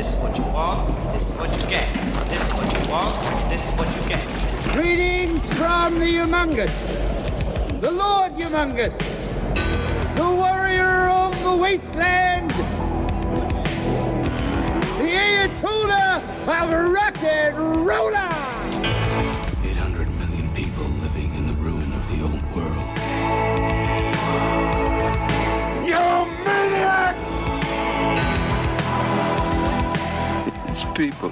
This is what you want, this is what you get. This is what you want, this is what you get. Greetings from the Humongous, the Lord Humongous, the warrior of the wasteland, the Ayatollah of rock and roller. People.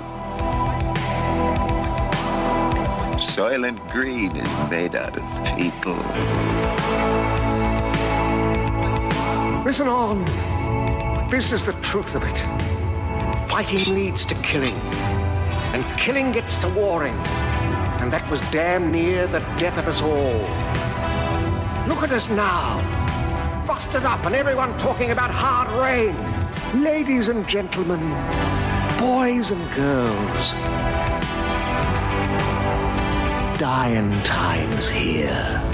Soylent Green is made out of people. Listen on. This is the truth of it. Fighting leads to killing, and killing gets to warring. And that was damn near the death of us all. Look at us now. Busted up, and everyone talking about hard rain. Ladies and gentlemen, boys and girls. Dying times here.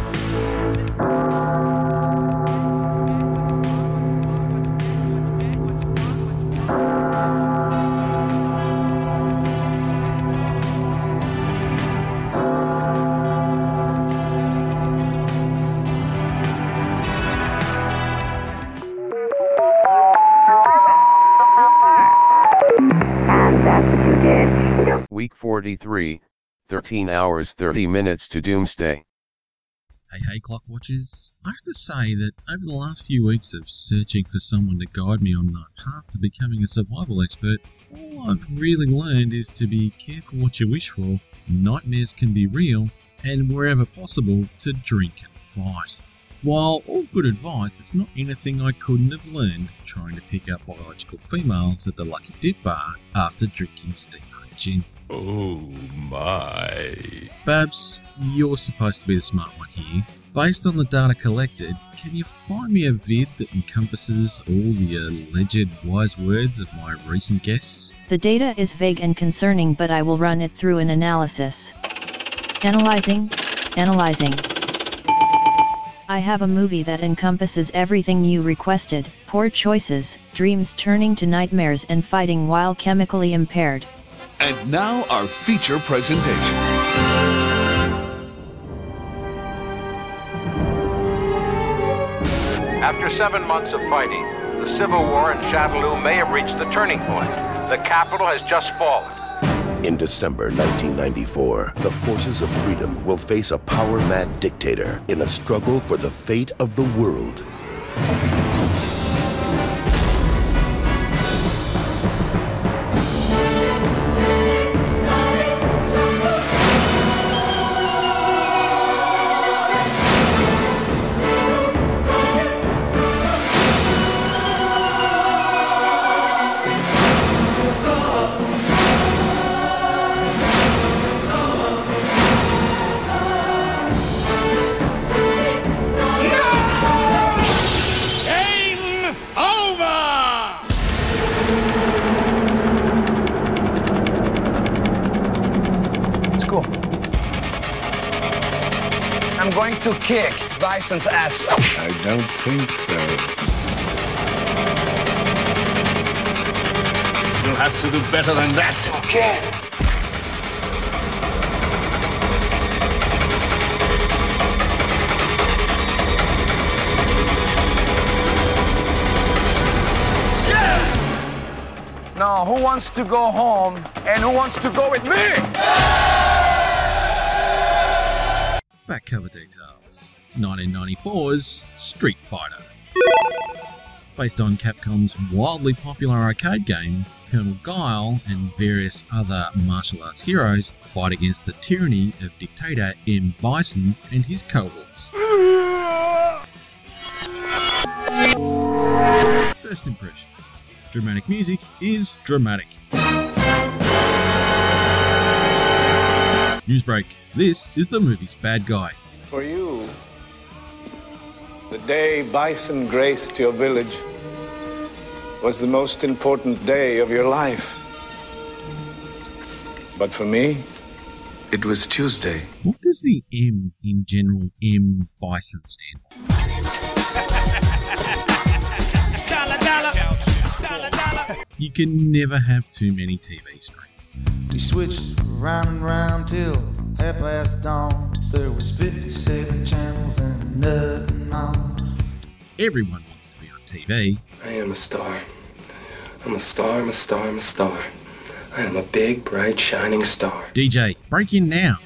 Week 43, 13 hours 30 minutes to doomsday. Hey, hey, clock watchers. I have to say that over the last few weeks of searching for someone to guide me on my path to becoming a survival expert, all I've really learned is to be careful what you wish for, nightmares can be real, and wherever possible, to drink and fight. While all good advice, it's not anything I couldn't have learned trying to pick up biological females at the Lucky Dip bar after drinking Steamheart Gin. Oh my. Babs, you're supposed to be the smart one here. Based on the data collected, can you find me a vid that encompasses all the alleged wise words of my recent guests? The data is vague and concerning, but I will run it through an analysis. Analyzing, analyzing. I have a movie that encompasses everything you requested poor choices, dreams turning to nightmares, and fighting while chemically impaired. And now our feature presentation. After seven months of fighting, the civil war in Shadaloo may have reached the turning point. The capital has just fallen. In December 1994, the forces of freedom will face a power mad dictator in a struggle for the fate of the world. Going to kick Bison's ass. I don't think so. You'll have to do better than that. Okay. Now, who wants to go home and who wants to go with me? Back cover details 1994's Street Fighter. Based on Capcom's wildly popular arcade game, Colonel Guile and various other martial arts heroes fight against the tyranny of dictator M. Bison and his cohorts. First impressions dramatic music is dramatic. Newsbreak this is the movie's bad guy. For you, the day Bison graced your village was the most important day of your life. But for me, it was Tuesday. What does the M in general M Bison stand You can never have too many TV screens. We switched round and round till half past dawn. There was 57 channels and nothing on. Everyone wants to be on TV. I am a star. I'm a star, I'm a star, I'm a star. I am a big, bright, shining star. DJ, break in now.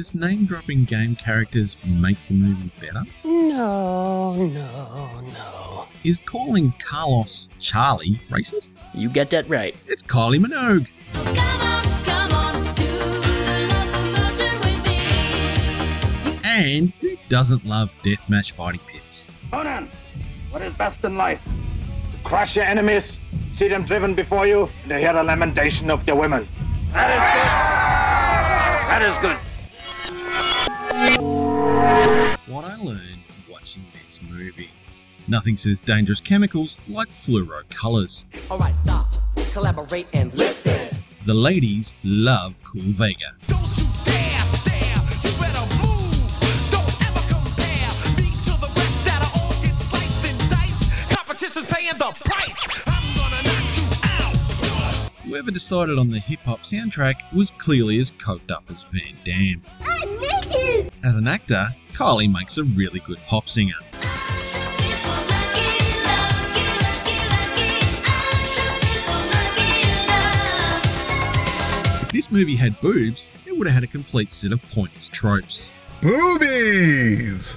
Does name dropping game characters make the movie better? No, no, no. Is calling Carlos Charlie racist? You get that right. It's Kylie Minogue. And who doesn't love deathmatch fighting pits? Conan, what is best in life? To crush your enemies, see them driven before you, and to hear the lamentation of their women. That is good. That is What I learned watching this movie. Nothing says dangerous chemicals like fluoro colours. Alright, stop, collaborate, and listen. The ladies love Cool Vega. Competition's paying the price. I'm gonna knock you out. Whoever decided on the hip hop soundtrack was clearly as coked up as Van Damme. I'm naked. As an actor, Kylie makes a really good pop singer. If this movie had boobs, it would have had a complete set of pointless tropes. Boobies!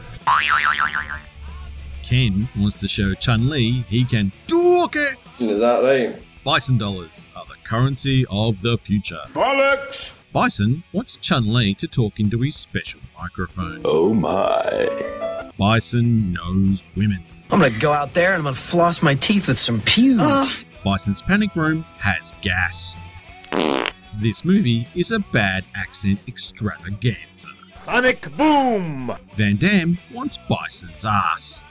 Ken wants to show Chun Li he can talk it. Is that right? Bison dollars are the currency of the future. Bollocks! Bison wants Chun Li to talk into his special microphone. Oh my. Bison knows women. I'm gonna go out there and I'm gonna floss my teeth with some pubes. Bison's panic room has gas. This movie is a bad accent extravaganza. Panic boom! Van Damme wants Bison's ass.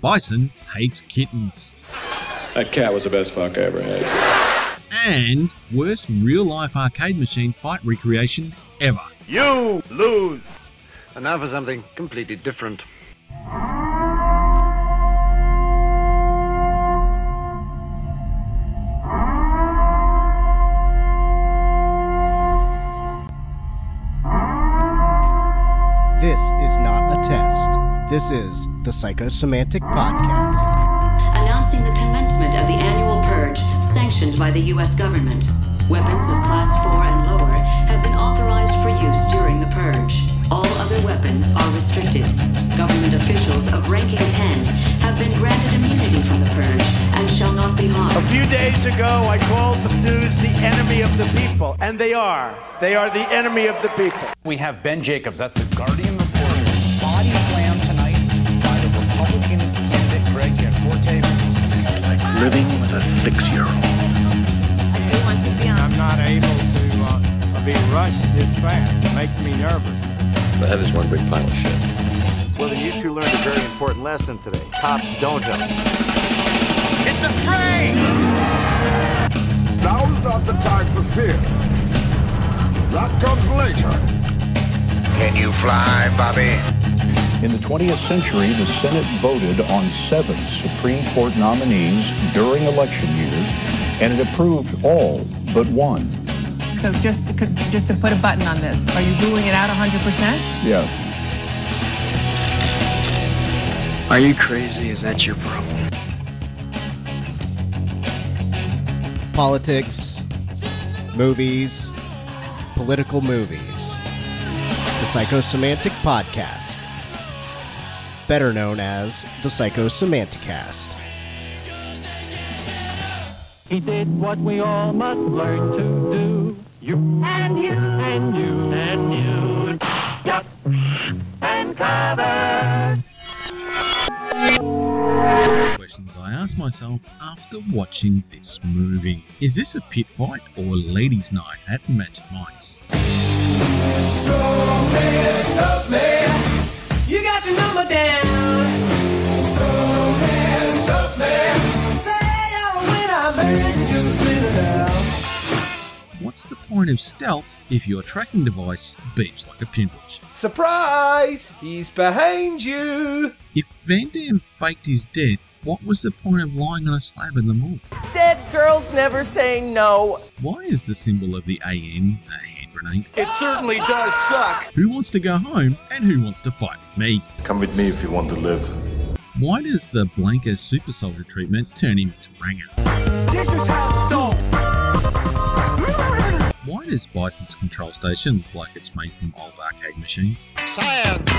Bison hates kittens. That cat was the best fuck I ever had. And worst real life arcade machine fight recreation ever. You lose! And now for something completely different. This is not a test. This is the Psychosemantic Podcast. announcing the commencement of the annual purge sanctioned by the U.S. government. Weapons of Class 4 and lower have been authorized for use during the purge. All other weapons are restricted. Government officials of ranking 10 have been granted immunity from the purge and shall not be harmed. A few days ago, I called the news the enemy of the people, and they are. They are the enemy of the people. We have Ben Jacobs, that's the Guardian Living with a six-year-old. I do want to be honest. I'm not able to uh, be rushed this fast. It makes me nervous. That is one big pile of shit. Well, then you two learned a very important lesson today. Cops don't help. It's a fray! Now's not the time for fear. That comes later. Can you fly, Bobby? In the 20th century, the Senate voted on seven Supreme Court nominees during election years, and it approved all but one. So just to, just to put a button on this, are you ruling it out 100%? Yes. Are you crazy? Is that your problem? Politics, movies, political movies. The Psychosemantic Podcast. Better known as the Psychosemanticast. He did what we all must learn to do. You and you and you and you. Yup. And cover. Questions I ask myself after watching this movie. Is this a pit fight or ladies' night at Magic Mike's? You got your number down. Strong Say you're a winner, baby, just sit down. what's the point of stealth if your tracking device beeps like a pinwitch? Surprise! He's behind you! If Van Damme faked his death, what was the point of lying on a slab in the morgue? Dead girls never say no. Why is the symbol of the AN a hand grenade? It certainly does suck. Who wants to go home and who wants to fight with me? Come with me if you want to live. Why does the Blanka super soldier treatment turn him into Ranger? Teachers have soul. Why does Bison's control station look like it's made from old arcade machines? Science!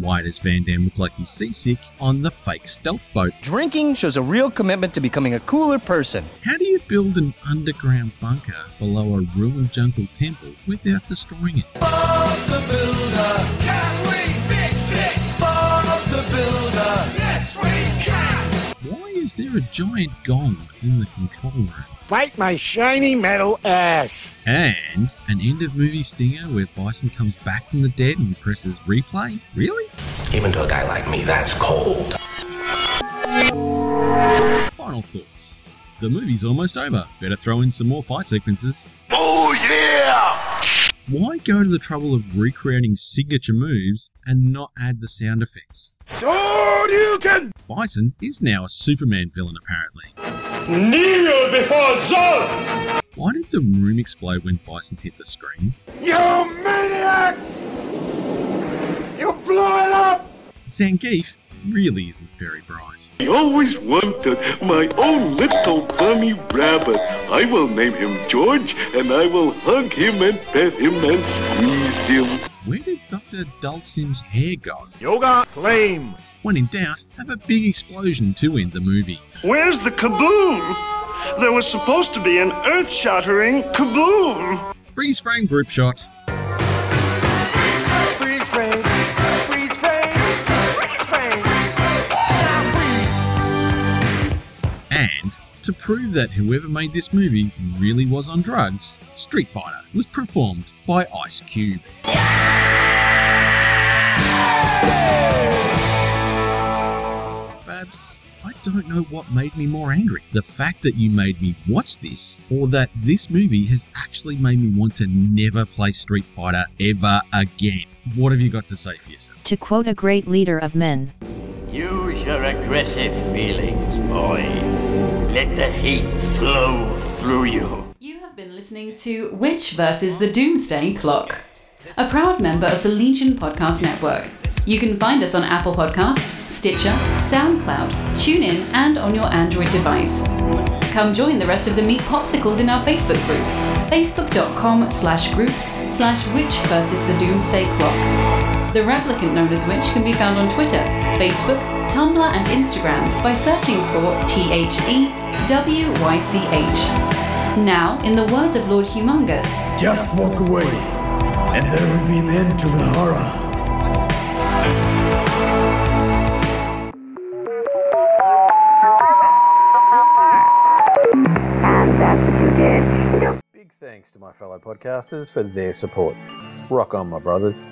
Why does Van Damme look like he's seasick on the fake stealth boat? Drinking shows a real commitment to becoming a cooler person. How do you build an underground bunker below a ruined jungle temple without destroying it? Bob the Builder, can we fix it? Bob the Builder, yes we can. Why is there a giant gong in the control room? Bite my shiny metal ass! And an end of movie stinger where Bison comes back from the dead and presses replay? Really? Even to a guy like me, that's cold. Final thoughts. The movie's almost over. Better throw in some more fight sequences. Oh yeah! Why go to the trouble of recreating signature moves and not add the sound effects? Shoryuken! Bison is now a Superman villain, apparently. Kneel before Zod! Why did the room explode when Bison hit the screen? You maniacs! You blew it up! Zangief really isn't very bright. I always wanted my own little bunny rabbit. I will name him George, and I will hug him and pet him and squeeze him. Where did Dr. Dhalsim's hair go? Yoga Flame! When in doubt, have a big explosion to end the movie. Where's the kaboom? There was supposed to be an earth shattering kaboom! Freeze frame group shot. And to prove that whoever made this movie really was on drugs, Street Fighter was performed by Ice Cube. Babs, I don't know what made me more angry. The fact that you made me watch this, or that this movie has actually made me want to never play Street Fighter ever again. What have you got to say for yourself? To quote a great leader of men, Use your aggressive feelings, boy. Let the hate flow through you. You have been listening to Witch versus the Doomsday Clock, a proud member of the Legion Podcast Network. You can find us on Apple Podcasts, Stitcher, SoundCloud, TuneIn, and on your Android device. Come join the rest of the Meat Popsicles in our Facebook group, facebook.com slash groups slash Witch versus the Doomsday Clock. The replicant known as Witch can be found on Twitter, Facebook, Tumblr, and Instagram by searching for E THEWYCH. Now, in the words of Lord Humongous, Just walk away, and there will be an end to the horror. Big thanks to my fellow podcasters for their support. Rock on, my brothers.